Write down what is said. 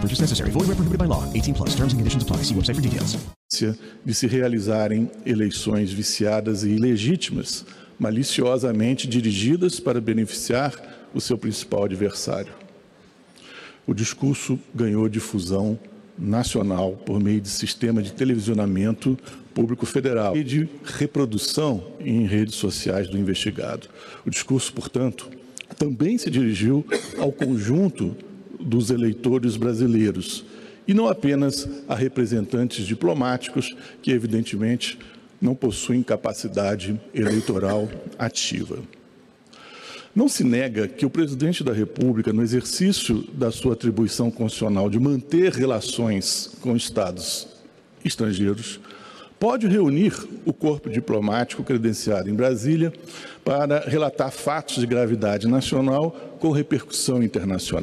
Purchase necessary. Void where prohibited by law. 18 plus. Terms and conditions apply. See website for details. De se realizarem eleições viciadas e ilegítimas, maliciosamente dirigidas para beneficiar o seu principal adversário. O discurso ganhou difusão nacional por meio de sistema de televisionamento público federal e de reprodução em redes sociais do investigado. O discurso, portanto, também se dirigiu ao conjunto dos eleitores brasileiros e não apenas a representantes diplomáticos que, evidentemente, não possuem capacidade eleitoral ativa. Não se nega que o presidente da República, no exercício da sua atribuição constitucional de manter relações com estados estrangeiros, pode reunir o corpo diplomático credenciado em Brasília para relatar fatos de gravidade nacional com repercussão internacional.